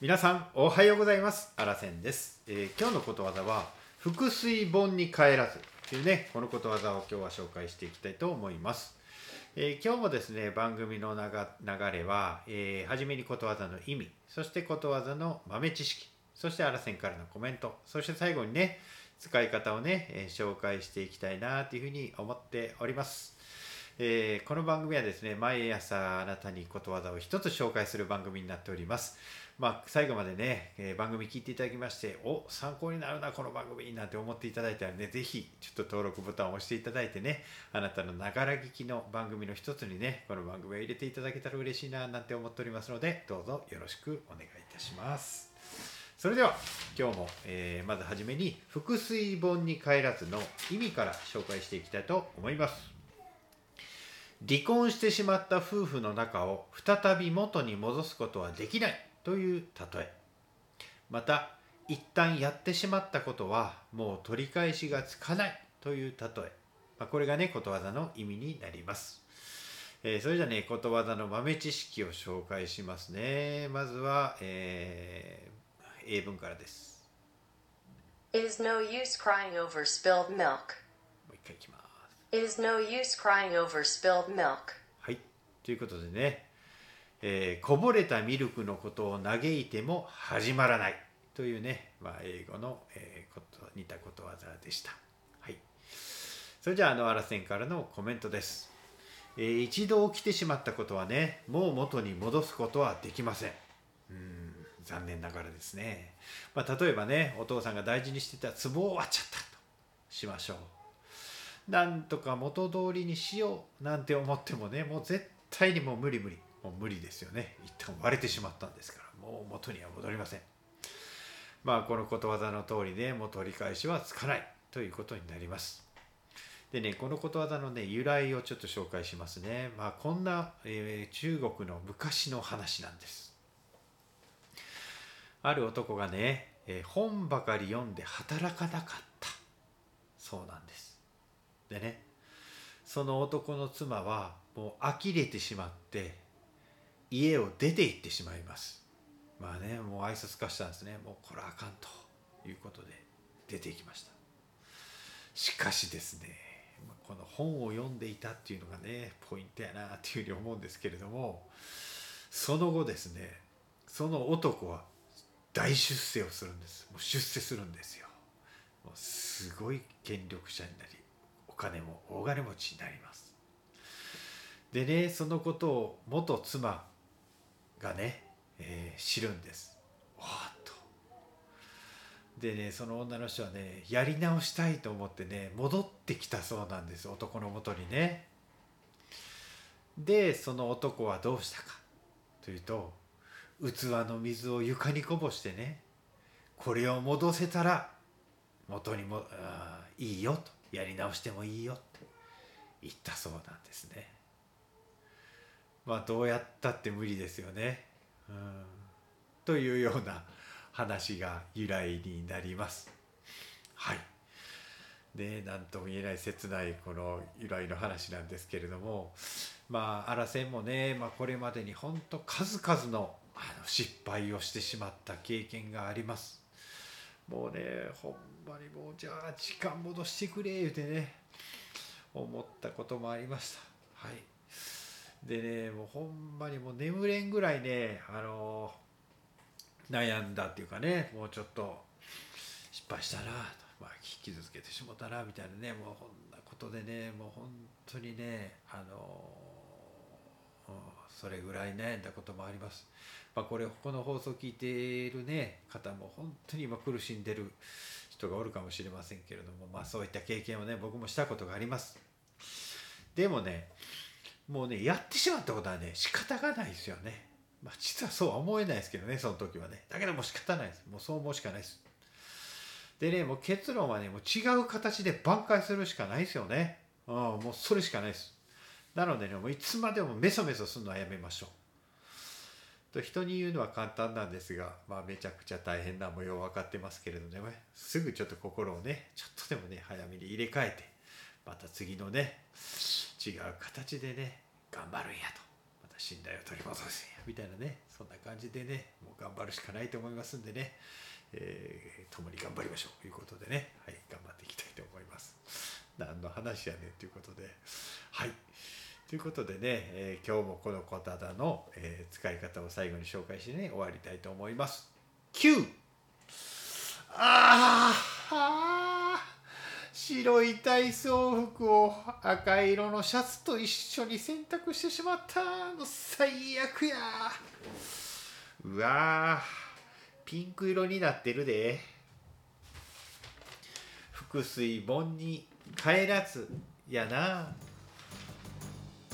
皆さんおはようございます。あらせんです、えー今日のことわざは腹水本に帰らずというねこのことわざを今日は紹介していきたいと思います、えー今日もですね番組の流れは、えー初めにことわざの意味そしてことわざの豆知識そしてあらせんからのコメントそして最後にね使い方をね、えー紹介していきたいなというふうに思っております。えーこの番組はですね毎朝あなたにことわざを一つ紹介する番組になっております。まあ最後までね、えー番組聞いていただきましてお参考になるなこの番組なんて思っていただいたらねぜひちょっと登録ボタンを押していただいてねあなたのながら聞きの番組の一つにねこの番組を入れていただけたら嬉しいななんて思っておりますのでどうぞよろしくお願いいたします。それでは今日も、えーまずはじめに「腹水本に帰らず」の意味から紹介していきたいと思います。離婚してしまった夫婦の仲を再び元に戻すことはできない。という例えまた一旦やってしまったことはもう取り返しがつかないという例え、まあ、これがねことわざの意味になります、えーそれじゃねことわざの豆知識を紹介しますねまずは、えー英文からです It is no use crying over spilled milk. もう一回いきます It is no use crying over spilled milk. はい。ということでね、えーこぼれたミルクのことを嘆いても始まらないというね、まあ、英語の、えーこと似たことわざでした。はい。それじゃあ、あの、あらせんからのコメントです。えー一度起きてしまったことはね、もう元に戻すことはできません。うん残念ながらですね。まあ、例えばね、お父さんが大事にしてた壺を割っちゃったとしましょう。なんとか元通りにしようなんて思ってもねもう絶対にもう無理無理もう無理ですよね。一旦割れてしまったんですから。もう元には戻りません。まあこのことわざの通りねもう取り返しはつかないということになります。でねこのことわざのね由来をちょっと紹介しますね。まあこんな、えー中国の昔の話なんです。ある男がね、えー本ばかり読んで働かなかった。そうなんです。でねその男の妻はもう呆れてしまって家を出て行ってしまいます。まあねもう挨拶化したんですね。もうこれあかんということで出て行きました。しかしですねこの本を読んでいたっていうのがねポイントやなっていうふうに思うんですけれどもその後ですねその男は大出世をするんです。もう出世するんですよ。もうすごい権力者になりお金も大金持ちになります。でねそのことを元妻がね、えー知るんです。わっと。でねその女の人はねやり直したいと思ってね戻ってきたそうなんです。男のもとにね。でその男はどうしたか。というと器の水を床にこぼしてねこれを戻せたら元にもあいいよと。やり直してもいいよって言ったそうなんですね。まあどうやったって無理ですよね。うん。というような話が由来になります。はい。で何とも言えない切ないこの由来の話なんですけれどもまああらせんもね、まあ、これまでに本当数々のあの失敗をしてしまった経験があります。もうねほんまにもうじゃあ時間戻してくれ言うてね思ったこともありました。はい。でねもうほんまにもう眠れんぐらいねあの悩んだっていうかねもうちょっと失敗したな、まあ、傷つけてしもたなみたいなねもうこんなことでねもう本当にねあの、うんそれぐらい悩んだこともあります。まあ、これこの放送を聞いているね方も本当に今苦しんでる人がおるかもしれませんけれども、まあ、そういった経験をね僕もしたことがあります。でもねもうねやってしまったことはね仕方がないですよね。まあ、実はそうは思えないですけどねその時はね。だけどもう仕方ないです。もうそう思うしかないです。でねもう結論はねもう違う形で挽回するしかないですよね。うんもうそれしかないです。なのでねもういつまでもメソメソするのはやめましょう。と人に言うのは簡単なんですが、まあ、めちゃくちゃ大変な模様分かってますけれどね。すぐちょっと心をねちょっとでもね早めに入れ替えてまた次のね違う形でね頑張るんやと。また信頼を取り戻すんや。みたいなねそんな感じでねもう頑張るしかないと思いますんでね、えー共に頑張りましょう。ということでね、はい、頑張っていきたいと思います。何の話やねんということで。はい。ということでね、えー今日もこの小忠の、えー使い方を最後に紹介してね終わりたいと思います。9あーあー体操服を赤色のシャツと一緒に洗濯してしまったの最悪や。うわーピンク色になってるで。腹水盆に帰らずやな。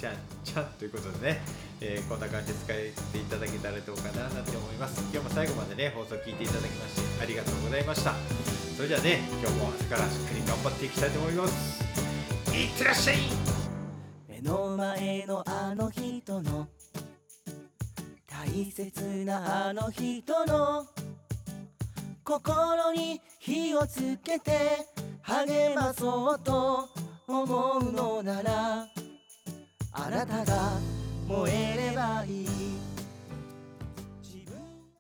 ちゃんちゃんということでね、えーこんな感じで使っていただけたらどうかななんて思います。今日も最後までね放送聞いていただきましてありがとうございました。それじゃあね今日も朝からしっかり頑張っていきたいと思います。いってらっしゃい！目の前のあの人の大切なあの人の心に火をつけて励まそうと思うのならあなたが燃えればいい。